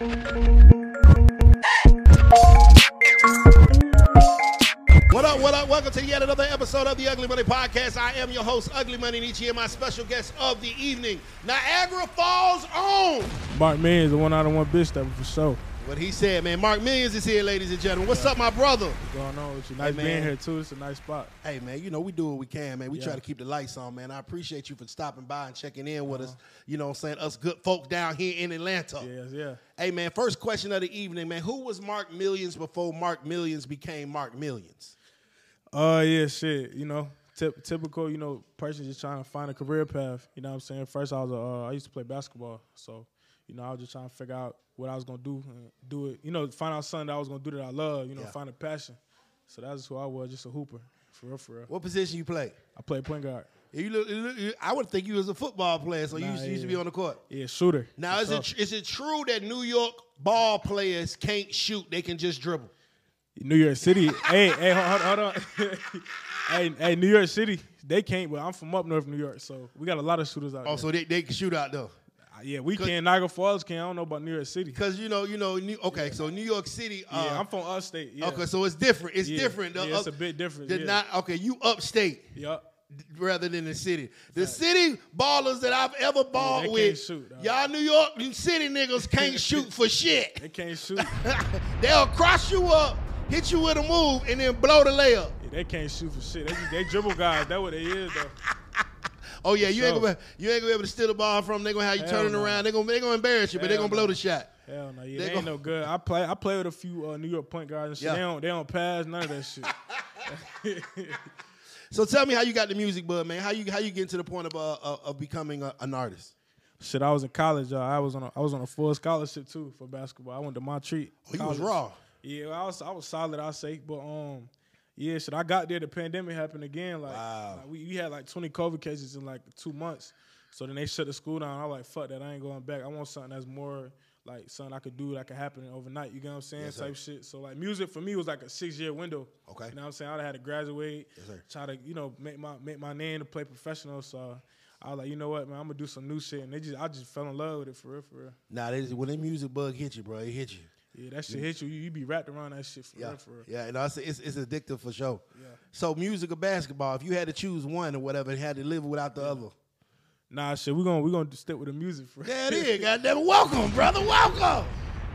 What up, what up? Welcome to yet another episode of the Ugly Money Podcast. I am your host, Ugly Money, and each year my special guest of the evening, Niagara Falls own. Mark Millions, the one out of one bitch that for sure. What he said, man. Mark Millions is here, ladies and gentlemen. What's up, my brother? What's going on with you? Nice man. being here too. It's a nice spot. Hey, man, you know, we do what we can, man. We Yeah. try to keep the lights on, man. I appreciate you for stopping by and checking in with Uh-huh. us. You know what I'm saying? Us good folk down here in Atlanta. Yes, yeah. Hey, man, first question of the evening, man. Who was Mark Millions before Mark Millions became Mark Millions? Uh, yeah, shit. You know, typ- typical. You know, person just trying to find a career path. You know what I'm saying? First, I was a, uh, I used to play basketball, so you know, I was just trying to figure out what I was gonna do and do it. You know, find out something that I was gonna do that I love. You know, Yeah. find a passion. So that's who I was, just a hooper, for real, for real. What position you play? I played point guard. You look, you look- I would think you was a football player, so you Nah, used, to- used to be on the court. Yeah, shooter. Now, is it is it true that New York ball players can't shoot? They can just dribble. New York City. hey, hey, hold, hold on. hey, hey, New York City. They can't, but I'm from up north New York, so we got a lot of shooters out Oh, there. so they, they can shoot out though. Uh, yeah, we Cause- can. Niagara Falls can. I don't know about New York City. Because you know, you know, New, okay, so New York City. Uh, yeah, I'm from upstate. Yeah. Okay, so it's different. It's Yeah, different. The yeah, it's up- a bit different, yeah. Not okay. You upstate Yup. rather than the city. The city ballers that I've ever balled they can't with, shoot, y'all New York city niggas can't shoot for shit. They can't shoot. They'll cross you up, hit you with a move, and then blow the layup. Yeah, they can't shoot for shit. They, they dribble guys. That's what they is though. Oh yeah, you ain't gonna be, you ain't gonna be able to steal the ball from. them. They gonna have you Hell turning no. around. They gonna they gonna embarrass you, but they gonna blow no. the shot. Hell no, yeah, They they, ain't no good. I play. I play with a few uh, New York point guards and shit. Yeah. They don't. They don't pass none of that shit. So tell me how you got the music bud, man. How you how you get to the point of uh, of, of becoming a, an artist? shit, I was in college. Uh, I was on. A, I was on a full scholarship too for basketball. I went to Montreat. Oh, you was raw. Yeah, I was I was solid, I say, but um, yeah, shit. I got there, the pandemic happened again. Like, Wow. like, we, we had like twenty COVID cases in like two months. So then they shut the school down. I was like, fuck that, I ain't going back. I want something that's more like something I could do that could happen overnight. You get what I'm saying? Yes. Type shit. So like music for me was like a six year window. Okay. You know what I'm saying? I'd have had to graduate, Yes, try to, you know, make my make my name to play professional. So I was like, you know what, man, I'm gonna do some new shit. And they just I just fell in love with it for real, for real. Nah, they, when that music bug hit you, bro, it hit you. Yeah, that shit hit you. You, be wrapped around that shit for Yeah, real, for real. yeah. And I say it's, it's addictive for sure. Yeah. So music or basketball, if you had to choose one or whatever, and had to live without the other. Nah, shit, we're gonna we gonna stick with the music for There it is, goddamn. Welcome, brother. Welcome.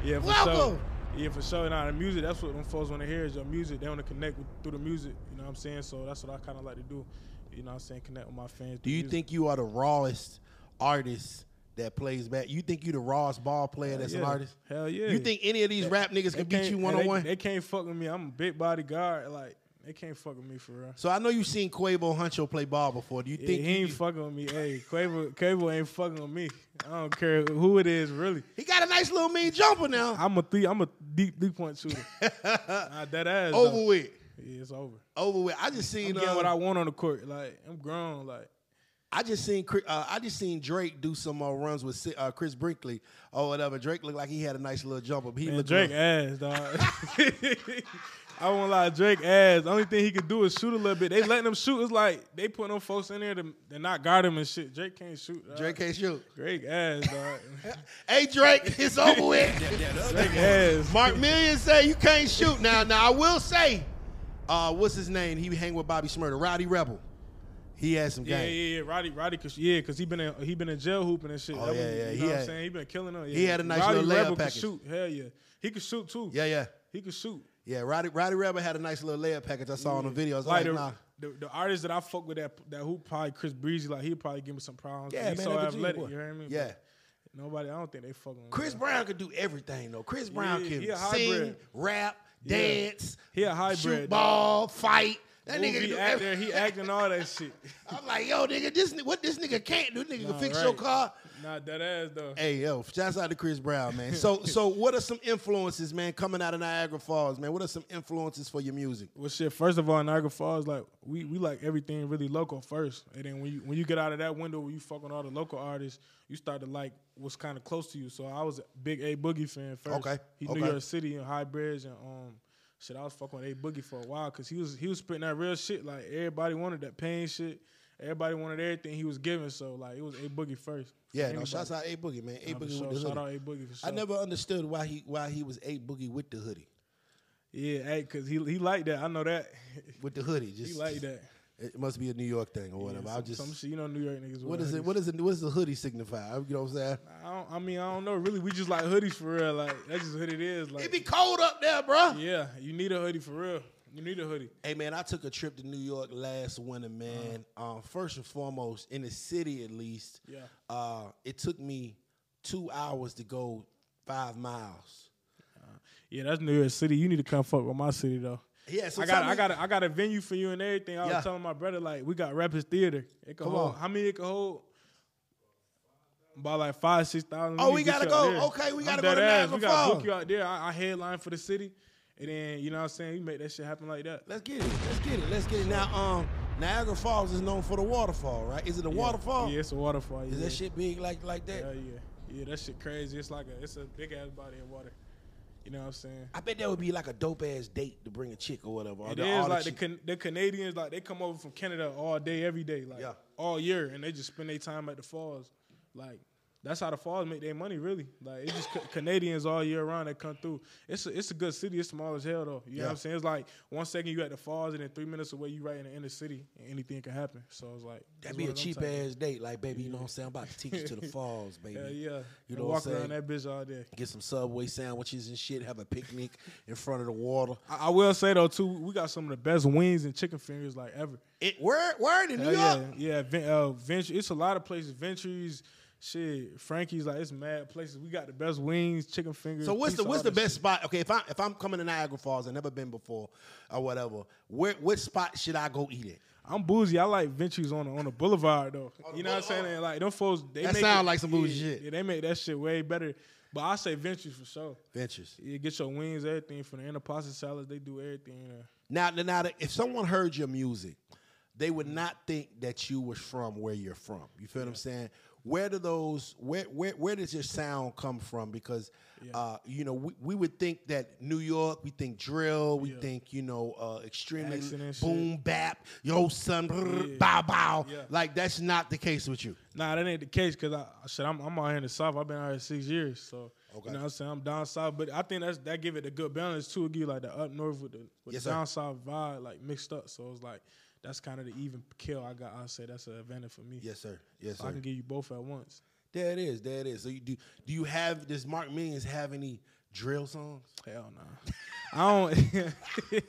Yeah, for Welcome. sure. Yeah, for sure. Nah, the music, that's what them folks want to hear is your music. They want to connect with, through the music. You know what I'm saying? So that's what I kind of like to do. You know what I'm saying? Connect with my fans. Do you think you are the rawest artist that plays back? You think you the rawest ball player that's an yeah. artist? Hell yeah. You think any of these rap niggas can beat you one on one? They can't fuck with me. I'm a big body guard. Like, they can't fuck with me for real. So I know you've seen Quavo Huncho play ball before. Do you Yeah, think he you- ain't fucking with me. Hey, Quavo, Quavo ain't fucking with me. I don't care who it is, really. he got a nice little mean jumper now? I'm a three. I'm a deep three point shooter. nah, that ass. Over though. with. Yeah, it's over. Over with. I just I'm seen. getting uh, what I want on the court. Like I'm grown. Like I just seen uh, I just seen Drake do some uh, runs with uh, Chris Brickley or whatever. Drake looked like he had a nice little jumper. But he man, looked Drake little- ass, dog. I won't lie, Drake ass. The only thing he could do is shoot a little bit. They letting him shoot. It's like they put them folks in there to, to not guard him and shit. Drake can't shoot. Dog. Drake can't shoot. Drake ass, dog. Hey Drake, it's over with. Drake ass. Mark Million say you can't shoot. Now, now I will say, uh, what's his name? He hang with Bobby Shmurda, Rowdy Rebel. He had some Yeah, game. yeah, yeah. Roddy, Roddy, cause yeah, cause he been in, he been in jail hooping and shit. Oh, That yeah, was- yeah. You He know what had- I'm saying? He been killing them. Yeah. he had a nice Roddy little layup Rebel package. Could shoot. Hell yeah. He could shoot too. Yeah, yeah, He could shoot. yeah. Roddy, Roddy Rebel had a nice little layup package. I saw on the mm. video. I was Like like, the, nah. the, the artist that I fuck with that that who probably Chris Breezy, like he'd probably give me some problems. Yeah, He's man, so athletic, you hear me? Yeah. But Nobody, I don't think they fucking Chris him. Brown could do everything though. Chris Brown Yeah, can sing, rap, Yeah. dance, He a hybrid. shoot ball, fight. That nigga can Movie do actor, everything. he acting all that shit. I'm like, yo, nigga, this what this nigga can't do. Nigga can fix right. your car. Not that ass though. Hey, yo, shouts out to Chris Brown, man. So, so what are some influences, man, coming out of Niagara Falls, man? What are some influences for your music? Well, shit. First of all, Niagara Falls, like we we like everything really local first, and then when you when you get out of that window, where you fucking all the local artists, you start to like what's kind of close to you. So I was a big A Boogie fan first. Okay, He okay. New York City and High Bridge and um. Shit, I was fucking with A Boogie for a while because he was he was spitting that real shit. Like everybody wanted that pain shit, everybody wanted everything he was giving. So like it was a boogie first. Yeah, no, Anybody. shouts out A Boogie, man. A Boogie sure. with the hoodie. Shout out a boogie for sure. I never understood why he why he was A Boogie with the hoodie. Yeah, hey, cause he he liked that. I know that. With the hoodie, just he liked that. It must be a New York thing or whatever. Yeah, I some, just some shit, you know, New York niggas. What is it? What is it? What does the hoodie signify? You know what I'm saying? I, don't, I mean, I don't know. Really, we just like hoodies for real. Like that's just what it is. Like It be cold up there, bro. yeah, you need a hoodie for real. You need a hoodie. Hey man, I took a trip to New York last winter, man. Um, first and foremost, in the city at least, Yeah. uh, it took me two hours to go five miles. Yeah, that's New York City. You need to come fuck with my city though. Yeah, so I got me- I got a, I got a venue for you and everything. I Yeah. was telling my brother like we got Rapids Theater. It Come hold on. how many it can hold? About like five six thousand. Oh, we gotta go. Okay, we gotta go to Niagara We gotta book you out there. I, I headline for the city, and then you know what I'm saying. You make that shit happen like that. Let's get it. Let's get it. Let's get it. Now, um, Niagara Falls is known for the waterfall, right? Is it a waterfall? Yeah, it's a waterfall. Is yeah. that shit big like like that? Hell yeah, yeah. That shit crazy. It's like a it's a big ass body of water. You know what I'm saying? I bet that would be like a dope ass date to bring a chick or whatever. It the- is like the, can, the Canadians like they come over from Canada all day, every day, like Yeah. all year, and they just spend their time at the falls. Like that's how the falls make their money, really. Like it's just Ca- Canadians all year round that come through. It's a, it's a good city. It's small as hell though. You know Yeah. what I'm saying? It's like one second you at the falls, and then three minutes away you right in the inner city, and anything can happen. So it's like That'd be a cheap ass date, like baby. You know what I'm saying? I'm about to take you to the falls, baby. Hell yeah, You know what walk I'm around saying? that bitch all day. Get some Subway sandwiches and shit. Have a picnic in front of the water. I, I will say though too, we got some of the best wings and chicken fingers like ever. It word word in New Hell York. yeah, yeah. Uh, Venture, it's a lot of places. Ventures, shit, Frankie's, like it's mad places. We got the best wings, chicken fingers. So what's the what's the best shit. spot? Okay, if I if I'm coming to Niagara Falls, I've never been before or whatever. Where what spot should I go eat it? I'm bougie. I like Ventures on the, on the boulevard though. Oh, you know what I'm saying? And, like them folks, they That make sound it- like some bougie yeah, shit. Yeah, they make that shit way better. But I say Ventures for sure. Ventures. You get your wings, everything from the inner salads. They do everything. There. Now, now, if someone heard your music, they would not think that you was from where you're from. You feel what I'm saying? Where do those where where where does your sound come from? Because uh, you know we, we would think that New York, we think drill, we Yeah. think you know uh, extremely boom shit. bap, yo son, brr, Yeah. bow bow. Yeah. Like that's not the case with you. Nah, that ain't the case because I said I'm, I'm out here in the south. I've been out here six years, so Okay. you know what I'm saying. I'm down south, but I think that's that give it a good balance too. It give you like the up north with the with Yes, the sir. down south vibe like mixed up. So it's like that's kind of the even kill I got. I say that's an advantage for me. Yes, sir. Yes, so sir. I can give you both at once. There it is. There it is. So you do do you have does Mark Millions have any drill songs? Hell no, I don't.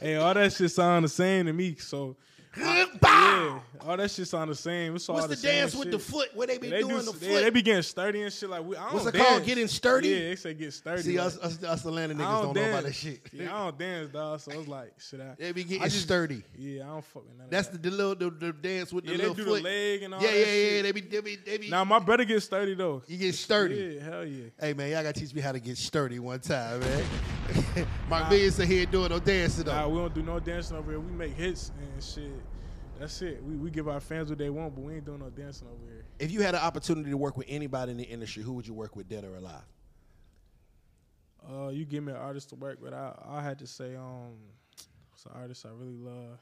hey, all that shit sound the same to me. So Uh, Bow! yeah, all that shit sound the same. It's all What's the, the, dance with the foot? Where they be They, doing do, the they, foot? they be getting sturdy and shit like we. I don't What's it dance. called? Getting sturdy? Yeah, they say get sturdy. See, like- us, us, us Atlanta niggas don't, know about that shit. Yeah, I don't dance, dog. So it's like, shit, I. They be getting just- sturdy. Yeah, I don't fuck with none That's of the, that. the little the, the dance with the Yeah, they little do the foot. leg and all yeah, that yeah, shit. yeah. They be, they be, they be. Now my brother gets sturdy though. you get sturdy. Yeah, hell yeah. Hey man, y'all gotta teach me how to get sturdy one time, man. My millions are here doing no dancing Nah, we don't do no dancing over here. We make hits and shit. That's it. We we give our fans what they want, but we ain't doing no dancing over here. If you had an opportunity to work with anybody in the industry, who would you work with, dead or alive? Uh, you give me an artist to work with, I I had to say um, it's an artist I really love.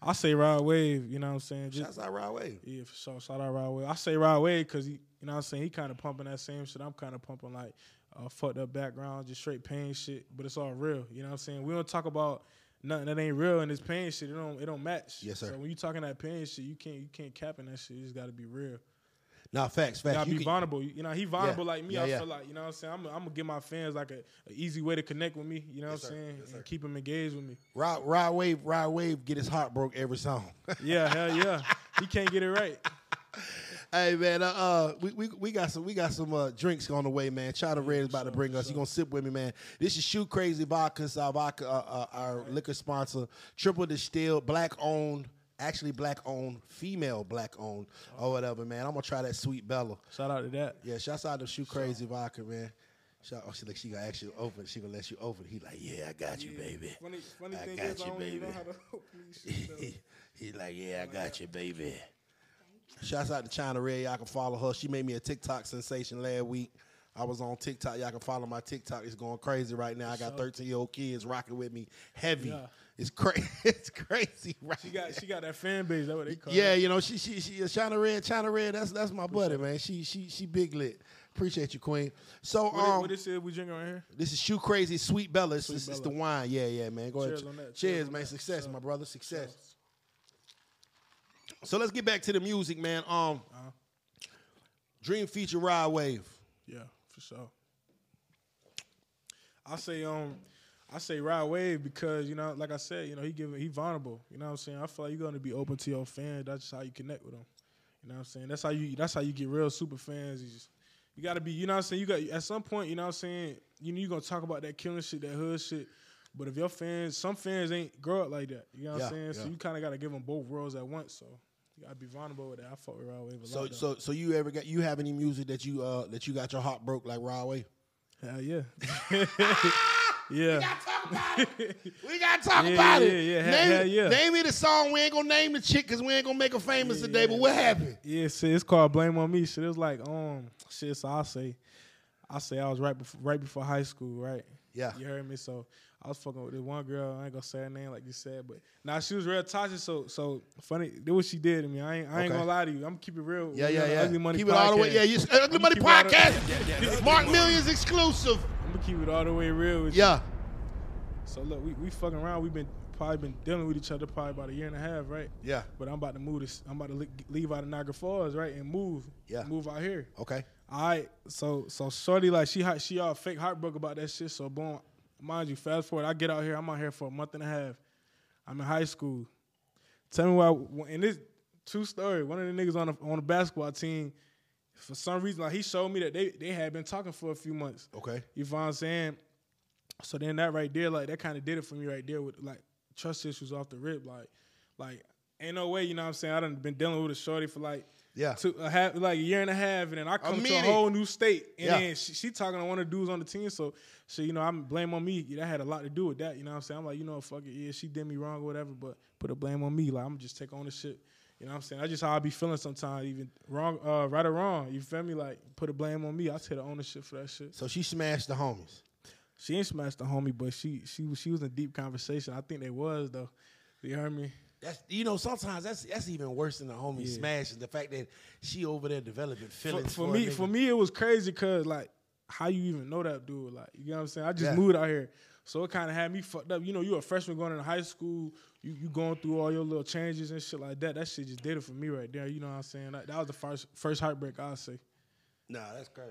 I say Rod Wave. You know what I'm saying? Just Shouts out Rod Wave. Yeah, for sure. Shout out Rod Wave. I say Rod Wave because he, you know what I'm saying, he kind of pumping that same shit. I'm kind of pumping like uh, fucked up background, just straight pain shit, but it's all real. You know what I'm saying? We don't talk about nothing that ain't real in this pain shit. It don't it don't match. Yes, sir. So when you talking that pain shit, you can't you can't cap in that shit. You just got to be real. Nah, facts, You facts. gotta You be can- vulnerable. You know, he vulnerable Yeah. like me. Yeah, I yeah. feel like you know what I'm saying. I'm, I'm gonna give my fans like a, a easy way to connect with me. You know Yes, what I'm saying, Yes, and keep them engaged with me. Rod, Rod Wave, Rod Wave get his heart broke every song. Yeah, hell yeah. he can't get it right. Hey man, uh, uh, we, we we got some we got some uh, drinks on the way, man. China Red is about to bring us. You gonna sip with me, man? This is Shoe Crazy Vodka, our vodka, uh, uh, our liquor sponsor, triple distilled, black owned, actually black owned, female black owned, or whatever, man. I'm gonna try that Sweet Bella. Shout out to that. Yeah, shout out to Shoe Crazy Vodka, man. Shout, oh, she like she gonna ask you open. She gonna let you open. He like, yeah, I got you, baby. Funny, funny I thing got is, you, I don't even know baby. how to open these He like, yeah, I got you, baby. Shouts out to China Red. Y'all can follow her. She made me a TikTok sensation last week. I was on TikTok. Y'all can follow my TikTok. It's going crazy right now. I got 13 year old kids rocking with me heavy. Yeah. It's crazy. It's crazy, right? She got she got that fan base. That's what they call it. Yeah, it. you know, she she she China Red, China Red. That's that's my buddy, man. She she she big lit. Appreciate you, Queen. So What, um, this is we drinking right here? this is Shoe Crazy Sweet Bella. It's, Sweet it's, it's the wine. Yeah, yeah, man. Go Cheers ahead. on that. Cheers, Cheers man. that. Success, So- my brother. Success. So let's get back to the music, man. Um, Uh-huh. Dream feature Rod Wave. Yeah, for sure. I say um I say Rod Wave because, you know, like I said, you know, he giving he vulnerable. You know what I'm saying? I feel like you're gonna be open to your fans. That's just how you connect with them. You know what I'm saying? That's how you that's how you get real super fans. You just you gotta be, you know what I'm saying? You got at some point, you know what I'm saying, you know you're gonna talk about that killing shit, that hood shit. But if your fans, some fans ain't grow up like that. You know what Yeah, I'm saying? So you kinda gotta give them both worlds at once. So gotta be vulnerable with that. I fuck with Rod Wave a So lot. though. so so you ever got you have any music that you uh that you got your heart broke like Rod Wave? Hell yeah. yeah. We gotta talk about it. We gotta talk Yeah, about yeah, it. yeah, hell- Name, hell yeah. name me the song. We ain't gonna name the chick because we ain't gonna make her famous Yeah, today. yeah. But what happened? Yeah, shit, it's called Blame on Me. Shit, it was like, um, shit. So I say, I say I was right before, right before high school, right? Yeah. You heard me. So I was fucking with this one girl. I ain't gonna say her name like you said, but now she was real toxic. So, so funny. This what she did to me. I ain't, I ain't Okay. gonna lie to you. I'm gonna keep it real. Yeah, yeah, yeah. Ugly Money keep it all the way. podcast. Yeah, you Ugly Money keep it all the- podcast. Mark Millions exclusive. I'm gonna keep it all the way real. With you. Yeah. So look, we we fucking around. We've been probably been dealing with each other probably about a year and a half, right? Yeah. But I'm about to move this. I'm about to leave out of Niagara Falls, right, and move. Yeah. Move out here. Okay. All right, so so shorty like she she all fake heartbroken about that shit. So boom, mind you, fast forward, I get out here. I'm out here for a month and a half. I'm in high school. Tell me why. And this true story. One of the niggas on the on the basketball team, for some reason, like he showed me that they they had been talking for a few months. Okay. You know what I'm saying? So then that right there, like that kind of did it for me right there with like trust issues off the rip. Like, like ain't no way, you know what I'm saying? I done been dealing with a shorty for like Yeah. two, a half, like a year and a half, and then I come to a whole new state, and Yeah. then she, she talking to one of the dudes on the team. So, so you know, I'm blame on me. That had a lot to do with that. You know what I'm saying? I'm like, you know, fuck it, yeah, she did me wrong or whatever, but put a blame on me. Like I'm just take ownership. You know what I'm saying? That's just how I be feeling sometimes, even wrong, uh, right or wrong. You feel me? Like put a blame on me. I take the ownership for that shit. So she smashed the homies. She ain't smashed the homie, but she she was she was in deep conversation. I think they was though. You heard me? That's you know sometimes that's that's even worse than the homie Yeah. smashing the fact that she over there developing For, feelings for for, a me, for me, it was crazy because like how you even know that dude? Like you know what I'm saying? I just Yeah. moved out here, so it kind of had me fucked up. You know, you a freshman going into high school, you you going through all your little changes and shit like that. That shit just did it for me right there. You know what I'm saying? That, that was the first first heartbreak I'll say. Nah, that's crazy.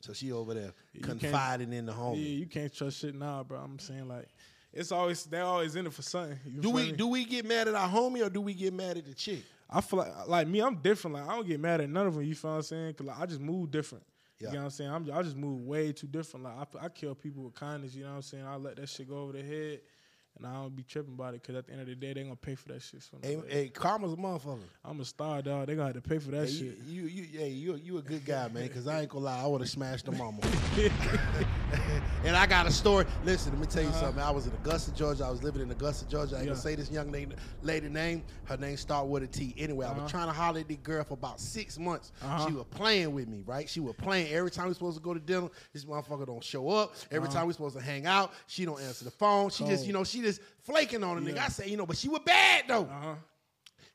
So she over there confiding in the homie. Yeah, you can't trust shit now, bro. I'm saying like it's always they're always in it for something. Do we me? do we get mad at our homie or do we get mad at the chick? I feel like like me, I'm different. Like I don't get mad at none of them. You feel what I'm saying? Cause like I just move different. Yeah. You know what I'm saying? I'm, I just move way too different. Like I, I kill people with kindness. You know what I'm saying? I let that shit go over their head, and I don't be tripping about it. Cause at the end of the day, they gonna pay for that shit. Hey, hey, karma's a motherfucker. I'm a star, dog. They gonna have to pay for that Hey, shit. you, you, you, yeah, you, you a good guy, man. Cause I ain't gonna lie, I would have smashed the mama. and I got a story. Listen, let me tell you something. I was in Augusta, Georgia. I was living in Augusta, Georgia. I ain't Uh-huh. Yeah. gonna say this young lady, lady name. Her name start with a T. Anyway, I Uh-huh. was trying to holler at the girl for about six months. Uh-huh. She was playing with me, right? She was playing every time we supposed to go to dinner. This motherfucker don't show up. Every time we supposed to hang out, she don't answer the phone. She just, you know, she just flaking on a nigga. I say, you know, but she was bad though Uh huh.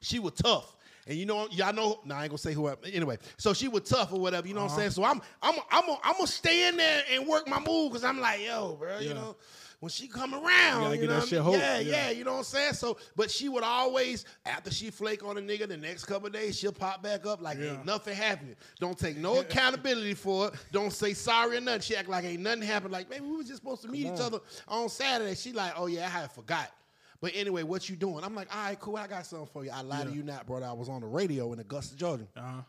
she was tough. And you know, y'all know. Now I ain't gonna say who. I, anyway, so she was tough or whatever. You know what Uh-huh. I'm saying? So I'm, I'm, I'm, gonna- I'm gonna stay in there and work my move because I'm like, yo, bro, you know, when she come around, gotta you know what? Yeah, Yeah. yeah, you know what I'm saying? So, but she would always, after she flake on a nigga, the next couple of days she'll pop back up like Yeah. ain't nothing happened. Don't take no accountability for it. Don't say sorry or nothing. She act like ain't nothing happened. Like maybe we was just supposed to meet each on. other on Saturday. She like, oh yeah, I had forgot. But anyway, what you doing? I'm like, all right, cool. I got something for you. I lie to you not, brother. I was on the radio in Augusta, Georgia. Uh huh.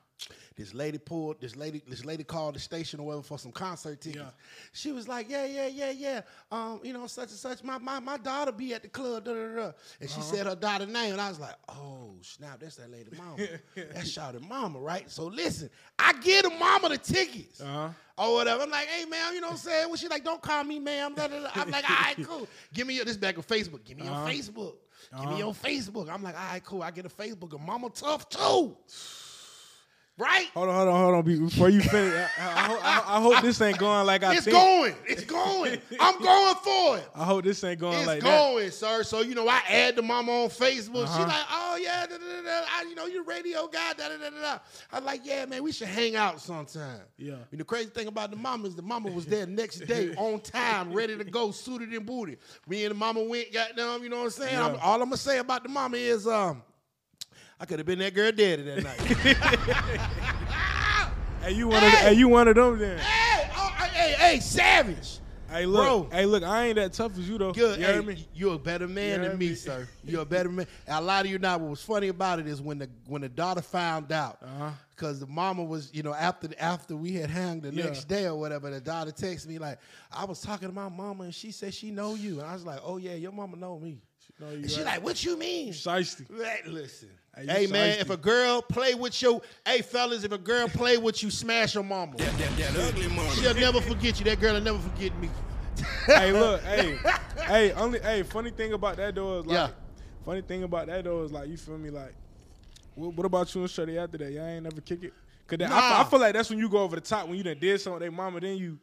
This lady pulled this lady. This lady called the station or whatever for some concert tickets. Yeah. She was like, "Yeah, yeah, yeah, yeah. Um, you know, such and such. My my, my daughter be at the club. Da, da, da. da." And she said her daughter name, and I was like, "Oh snap, that's that lady mama. that's shouted mama, right? So listen, I get the mama the tickets Uh-huh. or whatever. I'm like, hey ma'am, you know what I'm saying? Well, she like, don't call me ma'am. I'm like, all right, cool. Give me your this back on Facebook. Give me your Uh-huh. Facebook. Give Uh-huh. me your Facebook. I'm like, all right, cool. I get a Facebook. And mama tough too. Right? Hold on, hold on, hold on. Before you finish, I, I, I, hope- I, hope this ain't going like I think. It's think. going. It's going. I'm going for it. I hope this ain't going It's like that. It's going, sir. So you know, I add the mama on Facebook. She Uh-huh. like, oh yeah, da, da, da, da. I, you know, you radio guy. Da, da, da, da. I'm like, yeah, man, we should hang out sometime. Yeah. And the crazy thing about the mama is the mama was there next day on time, ready to go, suited and booted. Me and the mama went, got down. You know what I'm saying? I'm- all I'm gonna say about the mama is, um, I could have been that girl daddy that night. Hey, you one of Hey! hey, you one of them then. hey, oh, hey, hey, savage. Hey, look, Bro. hey, look, I ain't that tough as you though. Good. You Hey, me? You're a better man than me, me? sir. You're a better man. A lot of you now. What was funny about it is when the when the daughter found out, Uh-huh. because the mama was, you know, after after we had hung the Yeah. next day or whatever, the daughter texted me like, I was talking to my mama and she said she know you, and I was like, oh yeah, your mama know me. No, you And she like, what you mean? Shiesty. Hey, listen. Hey, Hey, man, if a girl play with you, hey fellas, if a girl play with you, smash her mama. That, that, that ugly mama. She'll never forget you. That girl will never forget me. hey, look, hey, hey, only, hey, funny thing about that though is like, Yeah. funny thing about that though is like, you feel me? Like, what, what about you and Shorty after that? Y'all ain't never kick it? Cause that, I, I feel like that's when you go over the top when you done did something with their mama, then you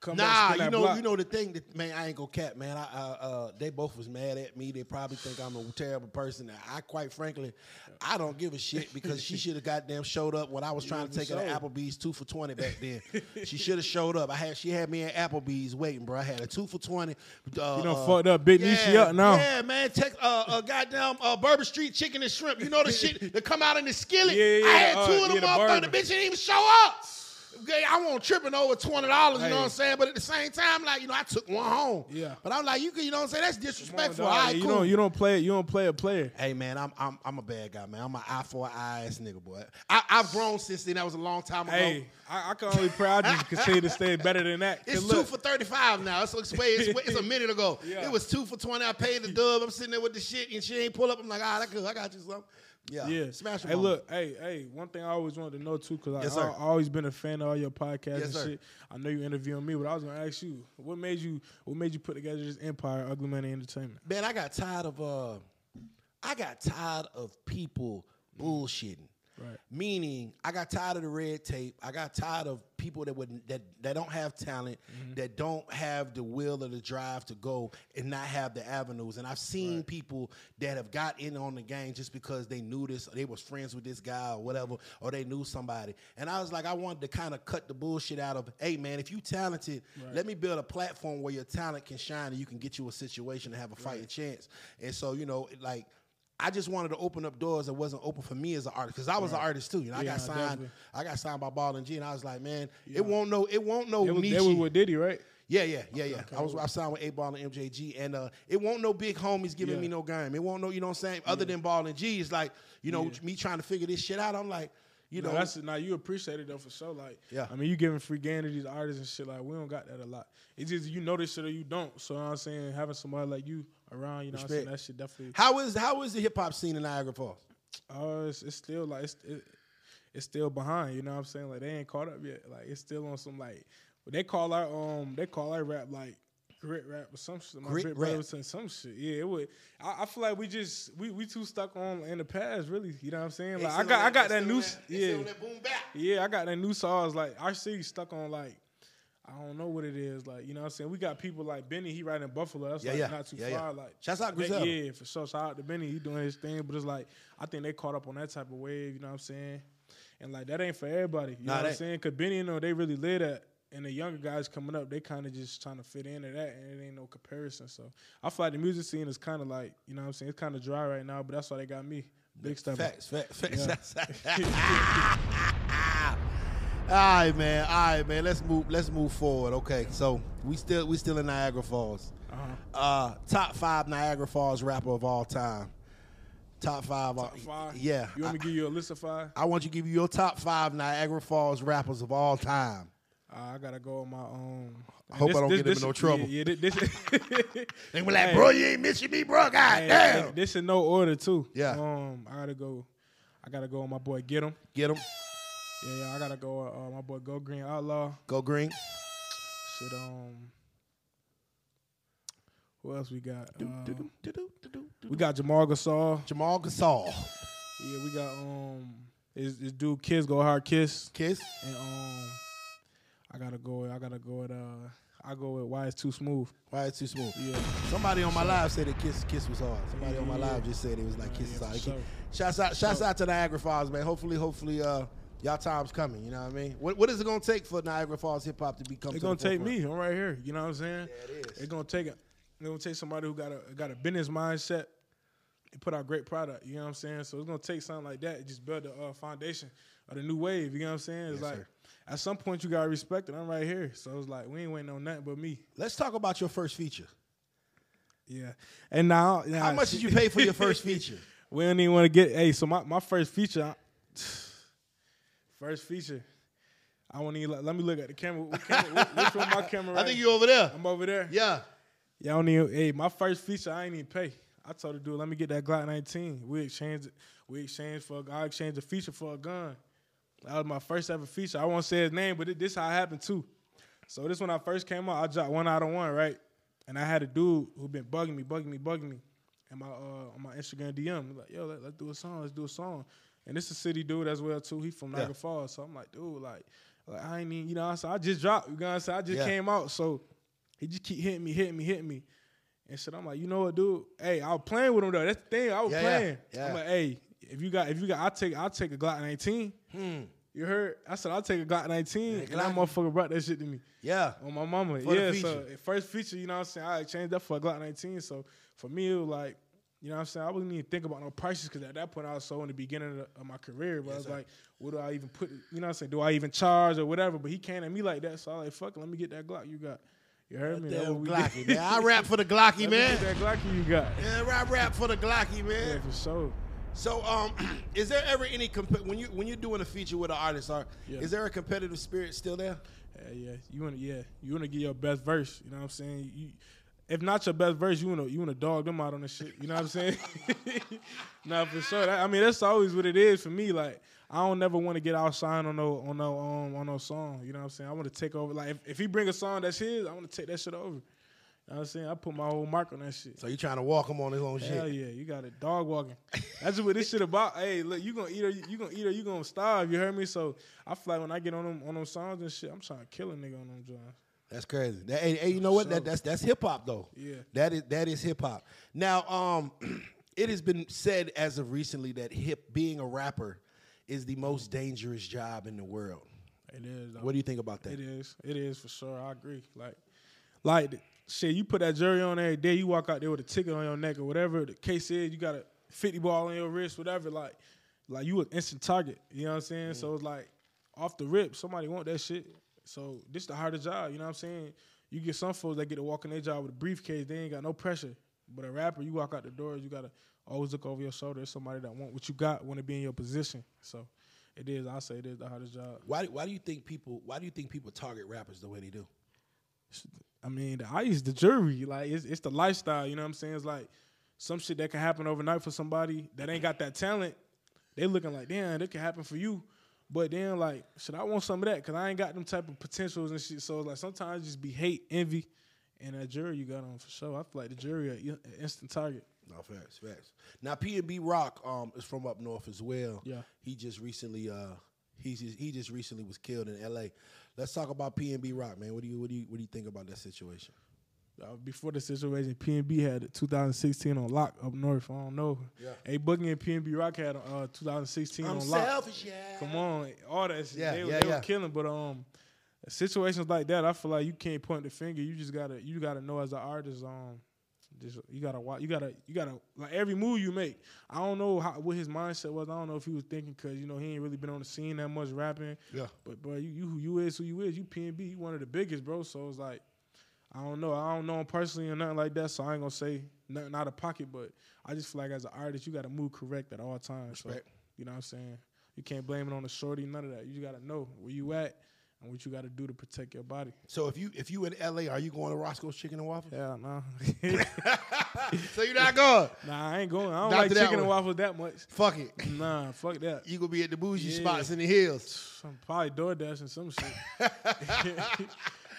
come Nah, you know, block. you know the thing that man, I ain't gonna cap, man. I, uh, uh, they both was mad at me. They probably think I'm a terrible person. I, quite frankly, I don't give a shit because she should have goddamn showed up when I was trying to take her to. Applebee's two for twenty back then. she should have showed up. I had she had me at Applebee's waiting, bro. I had a two for twenty. Uh, You done uh, fucked up Big yeah, Nishi up now. Yeah, man. Take uh, uh goddamn uh, Bourbon Street chicken and shrimp. You know the shit that come out in the skillet. Yeah, yeah, I had uh, two of them yeah, the motherfuckers. The bitch didn't even show up. Okay, I won't tripping over twenty dollars. You know what I'm saying? But at the same time, like you know, I took one home. Yeah. But I'm like, you can, you know what I'm saying? That's Come on, disrespectful. dog. All right, you cool. don't, you don't play, you don't play a player. Hey man, I'm I'm I'm a bad guy, man. I'm an eye for an eye ass nigga, boy. I, I've grown since then. That was a long time ago. Hey, I, I can only pray I just continue to stay better than that. It's look, two for thirty five now. It's, it's way. It's, it's a minute ago. Yeah. It was two for twenty. I paid the dub. I'm sitting there with the shit, and she ain't pull up. I'm like, ah, that good. I got you some. Yeah, Yeah. Smash Hey, look, hey, hey, one thing I always wanted to know too, because Yes, I, sir. I always been a fan of all your podcasts Yes, and sir. shit. I know you interviewing me, but I was gonna ask you, what made you what made you put together this empire, Ugly Money Entertainment? man, I got tired of uh, I got tired of people bullshitting. Right. Meaning, I got tired of the red tape. I got tired of people that would that that don't have talent, mm-hmm. that don't have the will or the drive to go and not have the avenues. And I've seen people that have got in on the game just because they knew this, or they was friends with this guy or whatever, or they knew somebody. And I was like, I wanted to kind of cut the bullshit out of, hey man, if you talented, let me build a platform where your talent can shine and you can get you a situation to have a fighting chance. And so, you know, like I just wanted to open up doors that wasn't open for me as an artist because I was an artist too. You know, I Yeah, got signed. definitely. I got signed by Ball and G, and I was like, man, it won't no, it won't know. Was, niche. they was with Diddy, right? yeah, yeah, yeah, yeah. I was I signed with 8Ball and MJG, and uh, it won't no big homies giving Yeah. me no game. It won't no, you know what I'm saying? Other than Ball and G, it's like, you know, Yeah. me trying to figure this shit out. I'm like, you No, know, that's now you appreciate it though for sure. Like, Yeah. I mean, you giving free game to these artists and shit. Like, we don't got that a lot. It's just you know this shit or you don't. So you know what I'm saying having somebody like you around, you know, what I'm saying Respect. that shit definitely. how is how is the hip hop scene in Niagara Falls? Uh, it's, it's still like it's it, it's still behind. You know what I'm saying? Like they ain't caught up yet. Like it's still on some like they call our um they call our rap like grit rap or some shit. My Grit grit rap. saying some shit. Yeah, it would. I, I feel like we just we we too stuck on in the past. Really, you know what I'm saying? Like I got I got that new s- yeah yeah I got that new songs. Like our city stuck on like. I don't know what it is, like you know what I'm saying. We got people like Benny, he right in Buffalo. That's Yeah, like yeah. not too Yeah, yeah. far. Like Shouts out Griselda. Yeah, for sure. Shout out to Benny, he doing his thing. But it's like I think they caught up on that type of wave. You know what I'm saying? And like that ain't for everybody. You Nah, know what I'm saying? Cause Benny, you know, they really live that. And the younger guys coming up, they kind of just trying to fit into that, and it ain't no comparison. So I feel like the music scene is kind of like, you know what I'm saying? It's kind of dry right now, but that's why they got me. Big stuff. Facts, facts, facts. All right, man. All right, man. Let's move. Let's move forward. Okay, so we still we still in Niagara Falls. Uh-huh. Uh, top five Niagara Falls rapper of all time. Top five. uh, Five. Yeah. You want me to give you a list of five? I want you to give you your top five Niagara Falls rappers of all time. Uh, I gotta go on my own. I hope I don't get him in no trouble. Yeah, yeah this, this, They were like, Hey. bro, you ain't missing me, bro. God Hey, damn. This in no order too. Yeah. Um, I gotta go. I gotta go on my boy Get him. Get him. Yeah, yeah. I gotta go. Uh, my boy Go Green Outlaw. Go green. Shit. Um. Who else we got? Uh, we got Jamal Gasol. Jamal Gasol. Yeah, we got um. Is this dude Kiss Go Hard Kiss. Kiss. And um I gotta go I gotta go with uh I go with Why It's Too Smooth. Why it's too smooth? Yeah. Somebody on my live said that Kiss Kiss was hard. Somebody on my Yeah. live just said it was like Kiss is hard. sure. Shouts out, shouts out to Niagara Falls, man. Hopefully, hopefully, uh, y'all time's coming. You know what I mean? What What is it gonna take for Niagara Falls hip hop to become? It's to gonna take me. I'm right here. You know what I'm saying? Yeah, it is. It's gonna take a, it's gonna take somebody who got a got a business mindset and put out great product. You know what I'm saying? So it's gonna take something like that and just build the uh, foundation of the new wave. You know what I'm saying? It's Yes, like sir. at some point you gotta respect it. I'm right here. So it's like we ain't waiting on nothing but me. Let's talk about your first feature. Yeah. And now, How much did you pay for your first feature? we don't even want to get. Hey, so my, my first feature, I- first feature. I want to let, me look at the camera. What camera which one my camera? I think you over there. I'm over there. Yeah. Yeah, I don't even. Hey, my first feature, I ain't even pay. I told the dude, let me get that Glock 19. We exchanged. We exchanged for. I exchanged a feature for a gun. That was my first ever feature. I won't say his name, but it, this how it happened too. So this when I first came out, I dropped one out of one, right? And I had a dude who been bugging me, bugging me, bugging me, and my uh, on my Instagram DM, like, yo, let, us do a song, let's do a song. And this a city dude as well too. He from Niagara Falls, so I'm like, dude, like, like I ain't even, you know, I said I just dropped. You know what I'm saying? I just Yeah. came out, so he just keep hitting me, hitting me, hitting me. And shit, I'm like, you know what, dude? Hey, I was playing with him though. That's the thing. I was Yeah, yeah, playing. yeah. I'm like, hey, if you got, if you got, I'll take, I'll take a Glock 19. You heard? I said I'll take a Glock 19, and that motherfucker brought that shit to me Yeah. on my mama. For yeah, so first feature, you know what I'm saying? I changed that for a Glock 19. So for me, it was like, you know what I'm saying? I wasn't even thinking about no prices because at that point I was so in the beginning of, the- of my career. But I was sir. like, what do I even put? You know what I'm saying? Do I even charge or whatever? But he came at me like that, so I was like, fuck, it, let me get that Glock you got. You heard me? That's Damn what we Glocky, man. I rap for the Glocky, man. that Glocky you got. Yeah, I rap for the Glocky, man. Yeah, for sure. So, um, is there ever any comp- when you when you're doing a feature with an artist, are Yeah. is there a competitive spirit still there? Yeah, yeah. You wanna yeah, you wanna get your best verse. You know what I'm saying? You if not your best verse, you wanna you wanna dog them out on the shit. You know what I'm saying? nah, for sure. That- I mean, that's always what it is for me. Like I don't never want to get outshined on no on no um, on no song. You know what I'm saying? I want to take over. Like if, if he bring a song that's his, I want to take that shit over. You know what I'm saying? I put my whole mark on that shit. So you trying to walk him on his own Hell shit? Hell yeah, you got it. Dog walking. That's what this shit about. Hey, look, you gonna eat or you gonna eat or you gonna starve. You heard me? So I feel like when I get on them on them songs and shit, I'm trying to kill a nigga on them joints. That's crazy. That, hey, hey, you know what? That, that's that's hip hop though. Yeah. That is that is hip hop. Now, um, it has been said as of recently that hip being a rapper is the most dangerous job in the world. It is. though. What do you think about that? It is. It is for sure. I agree. Like, like shit. You put that jury on every day. You walk out there with a ticket on your neck or whatever the case is. You got a fifty ball on your wrist, whatever. Like, like you an instant target. You know what I'm saying? So it's like off the rip, somebody want that shit. So this is the hardest job. You know what I'm saying? You get some folks that get to walk in their job with a briefcase. They ain't got no pressure. But a rapper, you walk out the doors, you gotta always look over your shoulder. There's somebody that want what you got, want to be in your position. So it is. I say it is the hardest job. Why why do you think people why do you think people target rappers the way they do? I mean, the ice, the jury, like it's it's the lifestyle. You know what I'm saying? It's like some shit that can happen overnight for somebody that ain't got that talent. They looking like, damn, it can happen for you. But then, like, should I want some of that? Cause I ain't got them type of potentials and shit. So like, sometimes just be hate, envy, and that jury you got on for sure. I feel like the jury an instant target. No facts, facts. Now PNB Rock um is from up north as well. Yeah. He just recently uh he's just, he just recently was killed in L.A. Let's talk about PNB Rock, man. What do you what do you what do you think about that situation? Uh, before the situation, PNB had 2016 on lock up north. I don't know. Yeah. A Boogie and PNB Rock had uh 2016 I'm on lock. selfish, yeah. Come on, all that shit. Yeah, they, yeah, they yeah. were killing, but um, situations like that, I feel like you can't point the finger. You just gotta, you gotta know as an artist, um, just you gotta watch, you gotta, you gotta like every move you make. I don't know how what his mindset was. I don't know if he was thinking because you know he ain't really been on the scene that much rapping. Yeah. But bro, you you who you is who you is. You PNB, you one of the biggest, bro. So it's like. I don't know. I don't know him personally or nothing like that, so I ain't gonna say nothing out of pocket. But I just feel like as an artist, you got to move correct at all times. So, you know what I'm saying? You can't blame it on the shorty, none of that. You got to know where you at and what you got to do to protect your body. So if you if you in L.A., are you going to Roscoe's Chicken and Waffles? Yeah, nah. so you're not going. nah, I ain't going. I don't Not like chicken and one. waffles that much. Fuck it. Nah, fuck that. You gonna be at the bougie Yeah. spots in the hills. I'm probably DoorDash and some shit.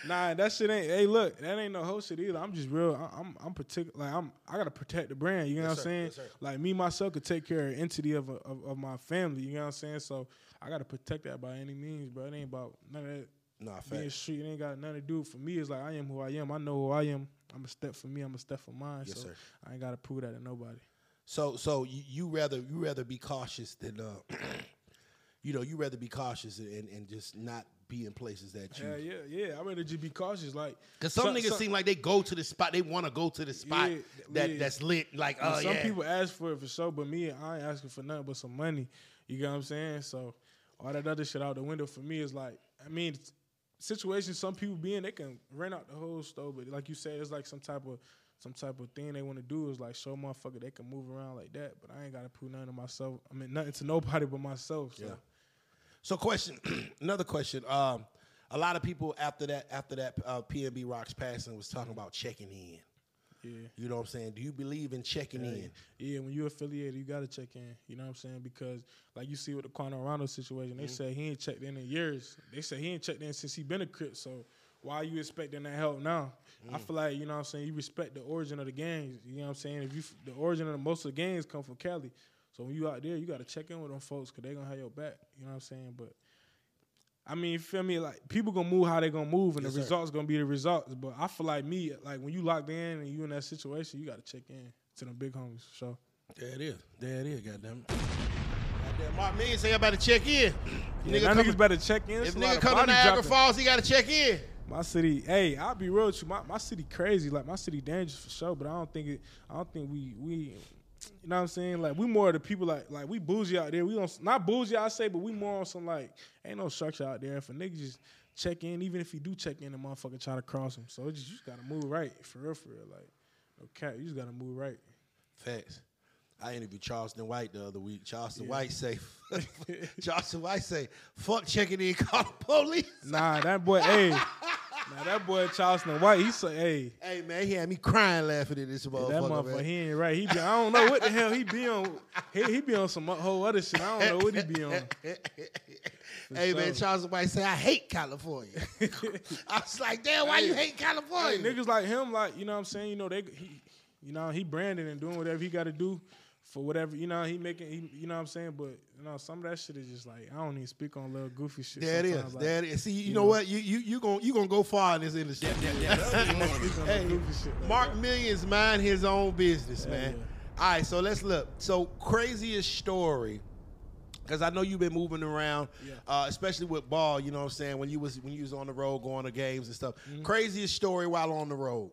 Nah, that shit ain't. Hey, look, that ain't no whole shit either. I'm just real. I, I'm, I'm particular. Like I'm, I gotta protect the brand. You know Yes, what. I'm saying? Yes, like me myself could take care of entity of, a, of of my family. You know what I'm saying? So I gotta protect that by any means, bro. It ain't about none of that. Nah, Being facts. street, it ain't got nothing to do. For me, it's like I am who I am. I know who I am. I'm a step for me. I'm a step for mine. Yes, so sir. I ain't gotta prove that to nobody. So so you, you rather you rather be cautious than uh, you know you rather be cautious and, and just not be in places that you. Yeah, yeah, yeah. I rather just be cautious. Like, Cause some so- niggas so- seem like they go to the spot. They want to go to the spot Yeah, that yeah. that's lit. Like oh some yeah. people ask for it for sure, but me, I ain't asking for nothing but some money. You get what I'm saying? So all that other shit out the window for me is like, I mean, situations some people be in, they can rent out the whole store, but like you said, it's like some type of some type of thing they want to do is like show motherfucker they can move around like that. But I ain't gotta prove nothing to myself. I mean, nothing to nobody but myself. So. Yeah. So question, another question. Um, a lot of people after that after that uh, PNB Rocks passing was talking about checking in. Yeah. You know what I'm saying? Do you believe in checking in? Yeah, when you're affiliated, you got to check in. You know what I'm saying? Because like you see with the Quando Rondo situation, they said he ain't checked in in years. They said he ain't checked in since he been a Crip. So why are you expecting that help now? I feel like you know what I'm saying. You respect the origin of the games. You know what I'm saying. If you the origin of the, most of the games come from Cali, so when you out there, you got to check in with them folks because they gonna have your back. You know what I'm saying? But I mean, you feel me? Like people gonna move how they gonna move, and Yes, the sir. results gonna be the results. But I feel like me, like when you locked in and you in that situation, you gotta check in to them big homies. for sure. There it is. There it is. Goddamn. Goddamn. Mark Million say I better check in. Yeah, nigga that coming, niggas better check in. if It's a lot nigga of come to Niagara dropping. Falls, he got to check in. My city, hey, I'll be real with you. My, my city crazy. Like my city dangerous for sure. But I don't think it. I don't think we we. You know what I'm saying? Like we more of the people like like we bougie out there. We don't not bougie I say, but we more on some like ain't no structure out there. If a nigga just check in, even if he do check in, the motherfucker try to cross him. So it just you just gotta move right for real, for real. Like okay, you just gotta move right. Facts. I interviewed Charleston White the other week. Charleston Yeah. White say, Charleston White say, fuck checking in, call the police. Nah, that boy, hey, nah, that boy Charleston White, he say, hey. Hey man, he had me crying laughing at this motherfucker. That motherfucker, man. he ain't right. He be, I don't know what the hell he be on. He, he be on some whole other shit. I don't know what he be on. hey man, sure. Charleston White say I hate California. I was like, damn, why you Hey, hate Hey, California? niggas like him, like you know what I'm saying. You know they, he, you know he branding and doing whatever he got to do for whatever you know he making. He, you know what I'm saying. But you know some of that shit is just like I don't even speak on little goofy shit. there it is. like, there it is. See, you, you know, know. what? You you you gonna you gonna go far in this industry. speak on Hey, like Mark that. Millions mind his own business, Yeah, man. yeah. All right, so let's look. So craziest story, because I know you've been moving around, Yeah. uh, especially with ball. You know what I'm saying when you was when you was on the road going to games and stuff. Mm-hmm. Craziest story while on the road.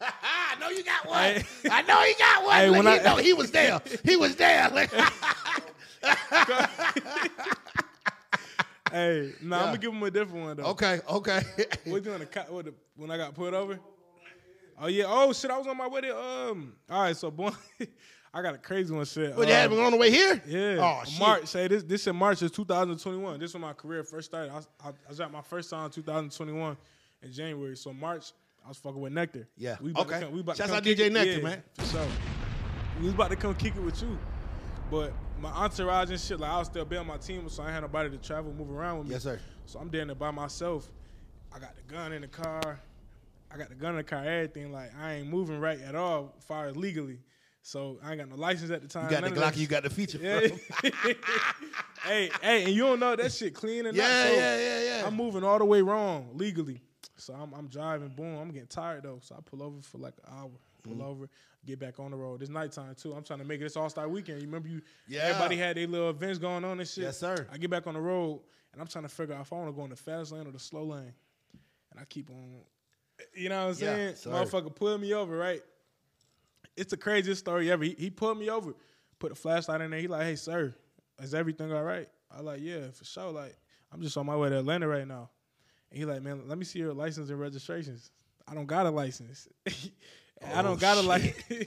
I know you got one. Hey. I know he got one. Hey, when he, I- know he was there. He was there. Hey, nah, I'm gonna give him a different one though. okay, okay. What you on the, co- the when I got put over? Oh yeah. Oh shit, I was on my way to um. All right, so boy, I got a crazy one. Shit. But you had Um, on the way here. Yeah. Oh shit. March. Say this. This in March is 2021. This when my career first started. I, I, I dropped my first song in 2021 in January. So March, I was fucking with Nectar. Yeah. We about Okay. To come, we about Shouts to come out DJ it. Nectar, Yeah, man. For sure. We was about to come kick it with you, but my entourage and shit, like I was still on my team, so I had nobody to travel, move around with me. Yes, sir. So I'm down there by myself. I got the gun in the car. I got the gun in the car, everything. Like I ain't moving right at all, as far as legally. So I ain't got no license at the time. You got the none that Glock. You got the feature. yeah. hey, hey, and you don't know that shit clean and Yeah, not. So yeah, yeah, yeah. I'm moving all the way wrong legally. So I'm, I'm driving, boom, I'm getting tired though. So I pull over for like an hour, pull Mm-hmm. over, get back on the road. It's nighttime too. I'm trying to make it this All Star weekend. You remember you? Yeah. Everybody had their little events going on and shit. Yes, sir. I get back on the road and I'm trying to figure out if I want to go in the fast lane or the slow lane. And I keep on, you know what I'm Yeah, saying? sir. Motherfucker pulled me over, right? It's the craziest story ever. He, he pulled me over, put a flashlight in there. He like, hey, sir, is everything all right? I like, yeah, for sure. Like, I'm just on my way to Atlanta right now. And he like, man, let me see your license and registrations. I don't got a license. I Oh, don't got a license.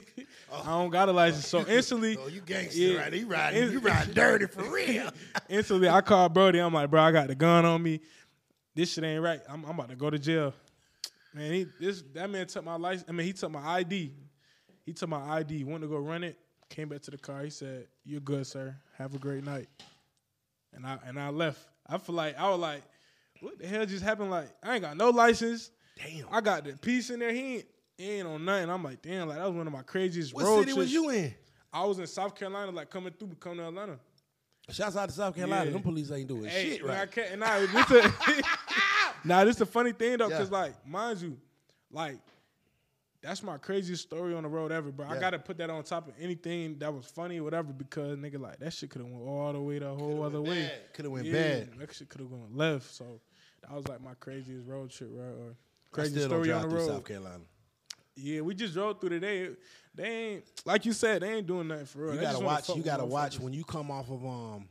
I don't got a license. So instantly, Oh, you gangster, Yeah. right? You riding, you riding dirty for real. instantly I called Brody. I'm like, bro, I got the gun on me. This shit ain't right. I'm, I'm about to go to jail. Man, he this that man took my license. I mean, he took my ID. He took my ID. Went to go run it. Came back to the car. He said, "You're good, sir. Have a great night." And I and I left. I feel like I was like, what the hell just happened? Like, I ain't got no license. Damn. I got the piece in there. He ain't, he ain't on nothing. I'm like, damn, like that was one of my craziest what road city was you in? I was in South Carolina, like coming through, coming to Atlanta. Shouts out to South Carolina. Yeah. Them police ain't doing Hey, shit man, I right. can't. Nah, this a, nah, this the funny thing though, Yeah. cause like, mind you, like, that's my craziest story on the road ever, bro. I gotta put that on top of anything that was funny or whatever, because nigga, like, that shit could have went all the way the whole other way. Could have went Yeah, bad. That shit could have gone left. So that was like my craziest road trip, right? Or crazy story on the road. South Carolina. Yeah, we just drove through today. They ain't like you said. They ain't doing nothing for real. You They gotta watch. You gotta watch when you come off of um,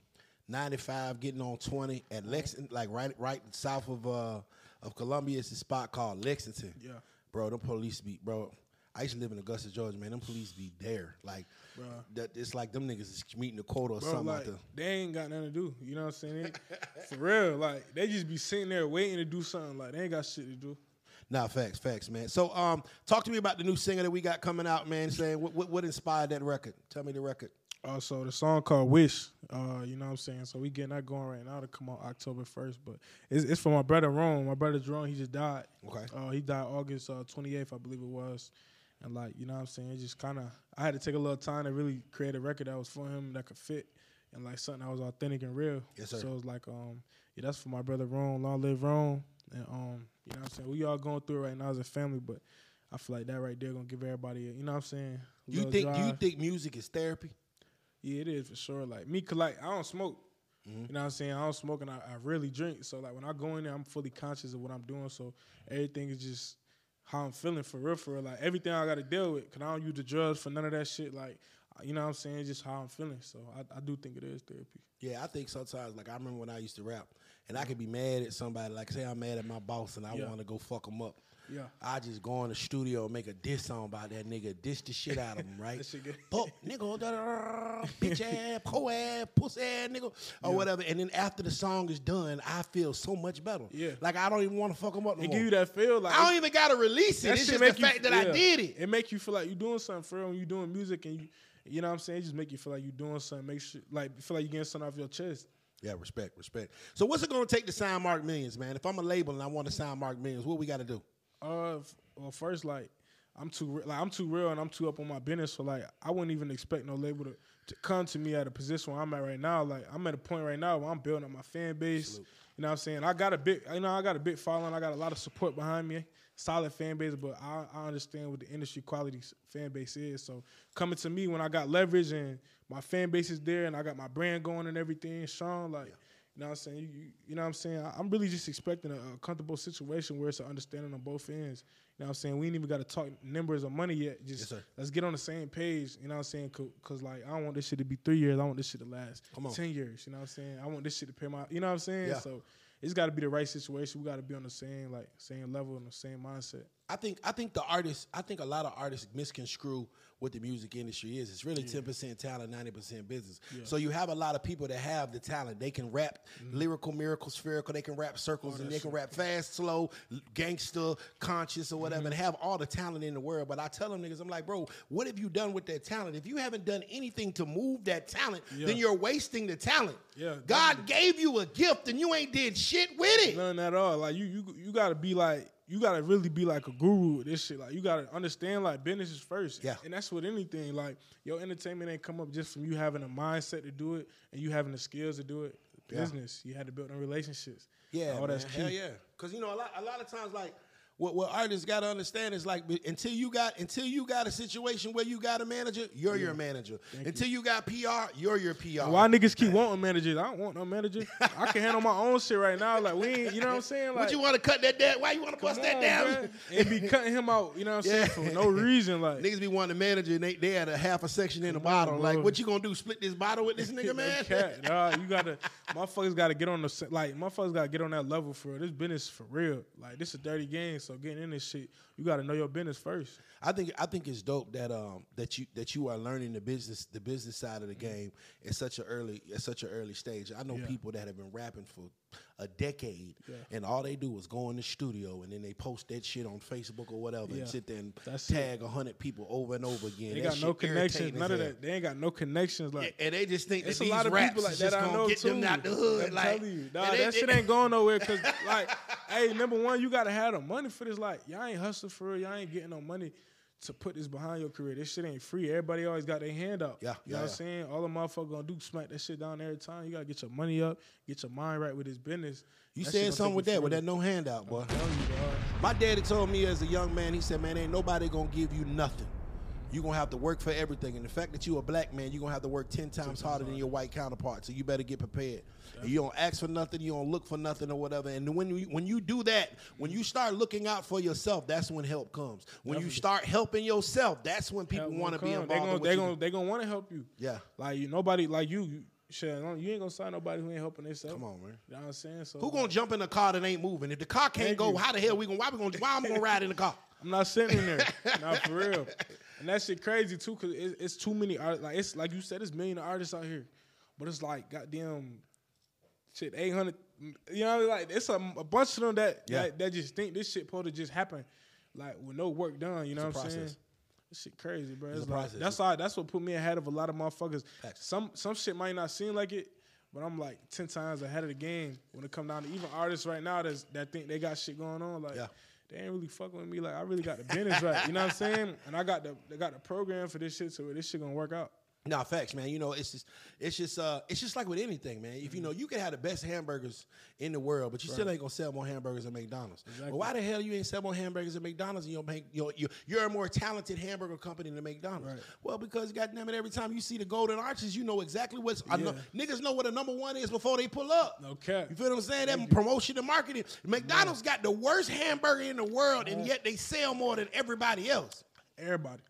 95, getting on 20 at Lexington, like right, right south of uh of Columbia. It's a spot called Lexington. Yeah. bro. Them police be, bro. I used to live in Augusta, Georgia, man. Them police be there, like, Bruh. that. It's like them niggas is meeting a quota or Bro, something like out there. they ain't got nothing to do. You know what I'm saying? For real, like they just be sitting there waiting to do something. Like they ain't got shit to do. Nah, facts, facts, man. So, um, talk to me about the new singer that we got coming out, man. Saying what, what, what inspired that record? Tell me the record. Uh, so the song called "Wish," uh, you know what I'm saying. So we getting that going right now to come out October first, but it's, it's for my brother Ron. My brother Jerome, he just died. Okay. Uh, he died August uh, 28th, I believe it was. And like you know what I'm saying, it just kind of I had to take a little time to really create a record that was for him that could fit and like something that was authentic and real. Yes, sir. So it's like um yeah, that's for my brother Ron, long live Ron, and um you know what I'm saying. We all going through it right now as a family, but I feel like that right there gonna give everybody a, you know what I'm saying. You think? Do you think music is therapy? Yeah, it is for sure. Like me, 'cause, like I don't smoke. Mm-hmm. You know what I'm saying? I don't smoke and I, I really drink. So like when I go in there, I'm fully conscious of what I'm doing. So everything is just how I'm feeling for real, for real. Like everything I got to deal with, cause I don't use the drugs for none of that shit. Like you know what I'm saying? Just how I'm feeling. So I, I do think it is therapy. Yeah, I think sometimes, like I remember when I used to rap, and I could be mad at somebody. Like say I'm mad at my boss, and I Yeah. want to go fuck him up. Yeah. I just go in the studio and make a diss song about that nigga, diss the shit out of him, right? That shit good. Fuck nigga, da, da, da, bitch ass, po ass, pussy ass nigga, or whatever. And then after the song is done, I feel so much better. Yeah. like I don't even want to fuck him up no It more. give you that feel. Like I don't even gotta release it. It's just the make you- fact that I did it. It make you feel like you're doing something for real. When you're doing music and you, you know what I'm saying? It just make you feel like you're doing something. Make sure, like, feel like you're getting something off your chest. Yeah, respect, respect. So what's it gonna take to sign Marc Millions, man? If I'm a label and I want to sign Marc Millions, what we got to do? Uh, well, first, like I'm too like I'm too real and I'm too up on my business. So like I wouldn't even expect no label to, to come to me at a position where I'm at right now. Like I'm at a point right now where I'm building up my fan base. You know what I'm saying? I got a big, you know, I got a big following. I got a lot of support behind me. Solid fan base, but I, I understand what the industry quality fan base is. So coming to me when I got leverage and my fan base is there and I got my brand going and everything, Sean, like. You know what I'm saying? You, you, you know what I'm saying? I- I'm really just expecting a, a comfortable situation where it's an understanding on both ends. You know what I'm saying? We ain't even got to talk numbers or money yet. Just Yes, let's get on the same page. You know what I'm saying? Because, like, I don't want this shit to be three years. I want this shit to last Come on. 10 years. You know what I'm saying? I want this shit to pay my, you know what I'm saying? Yeah. So it's got to be the right situation. We got to be on the same, like, same level and the same mindset. I think I think the artists I think a lot of artists misconstrue what the music industry is. It's really ten percent talent, ninety percent business. So you have a lot of people that have the talent. They can rap mm-hmm. lyrical, miracle, spherical. They can rap circles and they can rap fast, slow, gangster, conscious, or whatever, mm-hmm. and have all the talent in the world. But I tell them niggas, I'm like, bro, what have you done with that talent? If you haven't done anything to move that talent, Yeah. then you're wasting the talent. Yeah, God gave you a gift and you ain't did shit with it. None at all. Like you, you, you gotta be like, you gotta really be like a guru with this shit. Like you gotta understand like business is first. Yeah. And that's with anything. Like your entertainment ain't come up just from you having a mindset to do it and you having the skills to do it. Yeah. Business. You had to build them relationships. Yeah, all man. that's key. Hell yeah. Because you know, a lot, a lot of times, like what, what artists got to understand is like until you got until you got a situation where you got a manager, you're your manager. until you. got PR, you're your PR. Why niggas keep wanting managers? I don't want no manager. I can handle my own shit right now. Like we ain't, you know what I'm saying? Like Would you want to cut that down? Why you want to bust that down? and be cutting him out. You know what I'm Yeah. saying? For no reason. Like Niggas be wanting a manager and they, they had a half a section in the bottle. bro. Like, what you gonna do? Split this bottle with this nigga, man? cat, dawg. you gotta, motherfuckers gotta get on the like, motherfuckers gotta get on that level for real. This business for real. Like, this a dirty game, so So getting in this shit, you got to know your business first. I think I think it's dope that um that you that you are learning the business the business side of the game at such an early at such an early stage. I know Yeah. people that have been rapping for a decade Yeah. and all they do is go in the studio and then they post that shit on Facebook or whatever Yeah. and sit there and That's tag a hundred people over and over again. They That got no connections. None of that. They ain't got no connections. Like And they just think that it's a these lot of people like that I know get too. them out the hood. I'm like, telling you, nah, and they- that shit ain't going nowhere. Cause like, hey, number one, you gotta have the money for this. Like, y'all ain't hustling for real. Y'all ain't getting no money to put this behind your career. This shit ain't free. Everybody always got their hand out. Yeah, you yeah, know what I'm saying. All the motherfucker gonna do smack that shit down every time. You gotta get your money up, get your mind right with this business. You That said something with you that, with that no handout, boy. You. My daddy told me as a young man, he said, man, ain't nobody gonna give you nothing. You're gonna have to work for everything. And the fact that you a black man, you're gonna have to work 10 times harder than your white counterpart. So you better get prepared. And you don't ask for nothing, you don't look for nothing or whatever. And when you when you do that, when you start looking out for yourself, that's when help comes. When you start helping yourself, that's when people want to be involved. They in gonna they gonna they gonna want to help you. Yeah. Like you, nobody like you. you shit, you ain't gonna sign nobody who ain't helping themselves. Come on, man. You know what I'm saying? So Who gonna jump in a car that ain't moving? If the car can't Thank go, you. how the hell we gonna why we gonna why I'm gonna ride in the car? I'm not sitting in there. not for real. And that shit crazy too, cause it, it's too many artists. Like it's like you said, it's million artists out here, but it's like goddamn shit, eight hundred. You know, like it's a, a bunch of them that, Yeah. that that just think this shit supposed to just happen, like with no work done. You know It's what I'm saying? This shit crazy, bro. It's It's like, process. that's why that's what put me ahead of a lot of motherfuckers. Facts. Some some shit might not seem like it, but I'm like ten times ahead of the game when it come down to even artists right now that's, that think they got shit going on. Like Yeah. They ain't really fucking with me. Like I really got the business right. You know what I'm saying? And I got the I got the program for this shit, so this shit gonna work out. Nah, facts, man. You know, it's just, it's just, uh, it's just like with anything, man. If you know, you can have the best hamburgers in the world, but you still ain't gonna sell more hamburgers than McDonald's. Exactly. But why the hell you ain't sell more hamburgers than McDonald's? And you make, you're, you're, a more talented hamburger company than McDonald's. Right. Well, because goddamn it, every time you see the golden arches, you know exactly what's. I know, niggas know what a number one is before they pull up. Okay. You feel what I'm saying? That promotion and marketing. McDonald's got the worst hamburger in the world, and yet they sell more than everybody else. Everybody.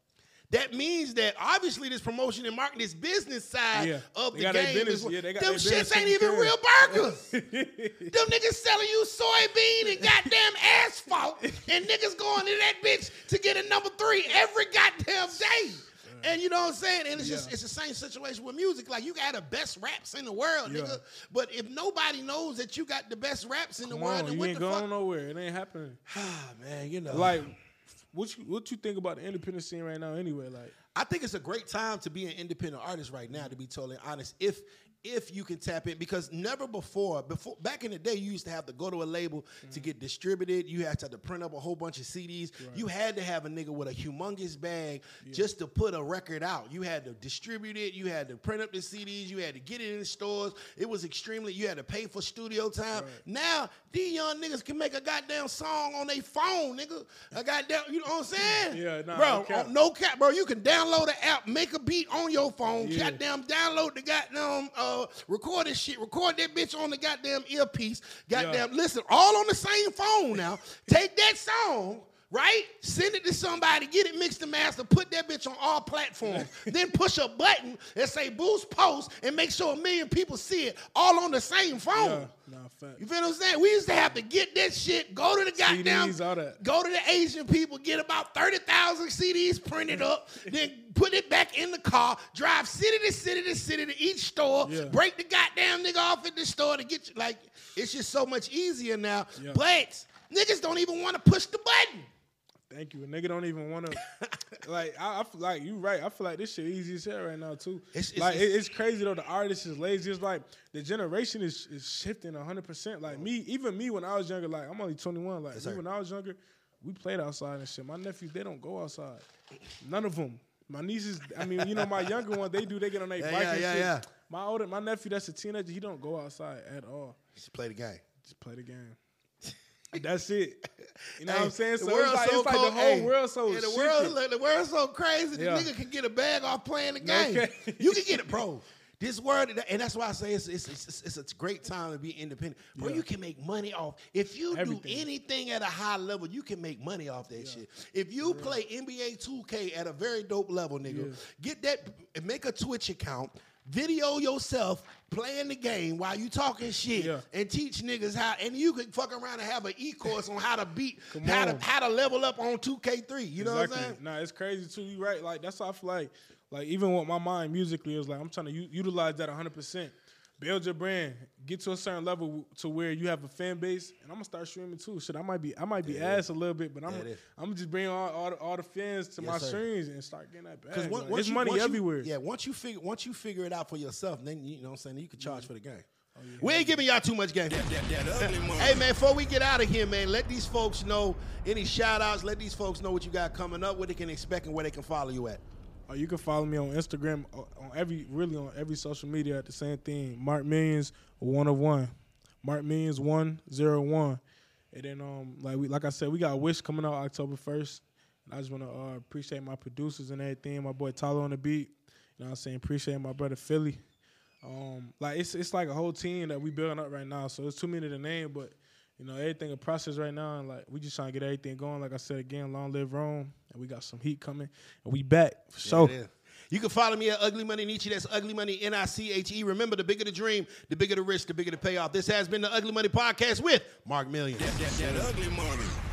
That means that obviously this promotion and marketing, this business side Yeah. of They the game, business- is, yeah, they got them shits ain't even real burgers. them niggas selling you soybean and goddamn asphalt, and niggas going to that bitch to get a number three every goddamn day. And you know what I'm saying? And it's just it's the same situation with music. Like you got the best raps in the world, Yeah. nigga. But if nobody knows that you got the best raps in the world, on, then you ain't the going fuck? nowhere. It ain't happening. Ah, man, you know. Like, what you what you think about the independent scene right now? Anyway, like, I think it's a great time to be an independent artist right now, to be totally honest. If if you can tap in, because never before, before back in the day, you used to have to go to a label to get distributed. You had to, have to print up a whole bunch of CDs. You had to have a nigga with a humongous bag just to put a record out. You had to distribute it. You had to print up the CDs. You had to get it in stores. It was extremely. You had to pay for studio time. Now these young niggas can make a goddamn song on their phone, nigga. A goddamn, you know what I'm saying? Yeah, nah, bro. no cap. on- no cap, bro. You can download the app, make a beat on your phone, Yeah. goddamn download the goddamn uh Uh, record this shit, record that bitch on the goddamn earpiece, goddamn listen, all on the same phone now. Take that song. Right? Send it to somebody, get it mixed and mastered, put that bitch on all platforms. then push a button and say boost post and make sure a million people see it all on the same phone. yeah, nah. You feel what I'm saying? We used to have to get that shit, go to the goddamn, CDs, go to the Asian people, get about 30,000 CDs printed up, then put it back in the car, drive city to city to city to each store, Yeah. break the goddamn nigga off at the store to get you. Like, it's just so much easier now. Yeah. But niggas don't even want to push the button. Thank you. A nigga don't even want to. like I, I feel like you right. I feel like this shit easy as hell right now too. It's- it's- like it's- it's crazy though. The artist is lazy. It's like the generation is is shifting hundred percent. Like me, even me when I was younger. Like I'm only 21. Like me when I was younger, we played outside and shit. My nephews they don't go outside. None of them. My nieces, I mean, you know, my younger one, they do. They get on their Yeah, bike yeah, and yeah, shit. yeah. My older, my nephew, that's a teenager. He don't go outside at all. Just play the game. Just play the game. That's it. You know what I'm saying? the So it's like, so it's like the whole Hey, world so yeah, the world, look, the world's so crazy. The Yeah. nigga can get a bag off playing the game. cap. you can get it, bro. This word, and that's why I say it's it's, it's, it's a great time to be independent. Bro, Yeah. you can make money off. If you Everything. do anything at a high level, you can make money off that shit. If you play NBA 2K at a very dope level, nigga, Yeah. get that, and make a Twitch account, video yourself playing the game while you talking shit Yeah. and teach niggas how and you could fuck around and have an e-course on how to beat how to how to level up on 2K3. You know what I'm saying? Nah, it's crazy too. You right. Like that's why I feel like, like even with my mind musically, is like I'm trying to u- utilize that 100. Percent Build your brand, get to a certain level to where you have a fan base, and I'm gonna start streaming too. Shit, I might be, I might be ass a little bit, but I'm, Yeah, it is. I'm just bringing all, all, the, all the fans to Yes, my sir. streams and start getting that back. Because Like, there's you- money once you- everywhere. yeah, once you figure once you figure it out for yourself, then you know what I'm saying you can charge mm-hmm. for the game. Oh, We ain't giving y'all too much game. That, that ugly money. Hey man, before we get out of here, man, let these folks know any shout outs, let these folks know what you got coming up, what they can expect and where they can follow you at. Or you can follow me on Instagram on every really on every social media at the same thing. Marc Millions one of one. Marc Millions one zero one. And then um like we like I said, we got Wish coming out October first. And I just wanna uh, appreciate my producers and everything, my boy Tyler on the beat. You know what I'm saying? Appreciate my brother Philly. Um like it's it's like a whole team that we building up right now. So it's too many to name, but you know, everything a process right now, and like we just trying to get everything going. Like I said again, long live Rome, and we got some heat coming, and we back for sure. You can follow me at Ugly Money Niche. That's Ugly Money N I C H E. Remember, the bigger the dream, the bigger the risk, the bigger the payoff. This has been the Ugly Money Podcast with Marc Million. That, that, that ugly money.